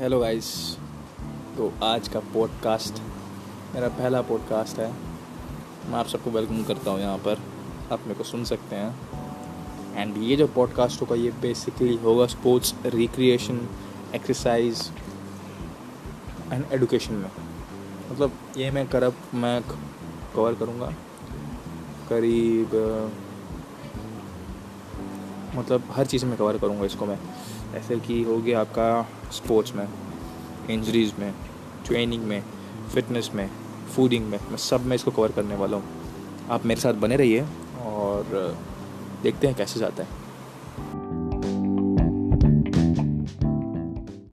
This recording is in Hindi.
हेलो गाइस तो आज का पॉडकास्ट मेरा पहला पॉडकास्ट है। मैं आप सबको वेलकम करता हूँ यहाँ पर। आप मेरे को सुन सकते हैं। एंड ये जो पॉडकास्ट होगा, ये बेसिकली होगा sports recreation exercise and education में। मतलब ये मैं करब मैं कवर करूँगा। करीब मतलब हर चीज़ में कवर करूँगा इसको मैं। ऐसे कि हो गया आपका स्पोर्ट्स में इंजरीज़ में ट्रेनिंग में फिटनेस में फूडिंग में, मैं सब में इसको कवर करने वाला हूँ। आप मेरे साथ बने रहिए और देखते हैं कैसे जाता है।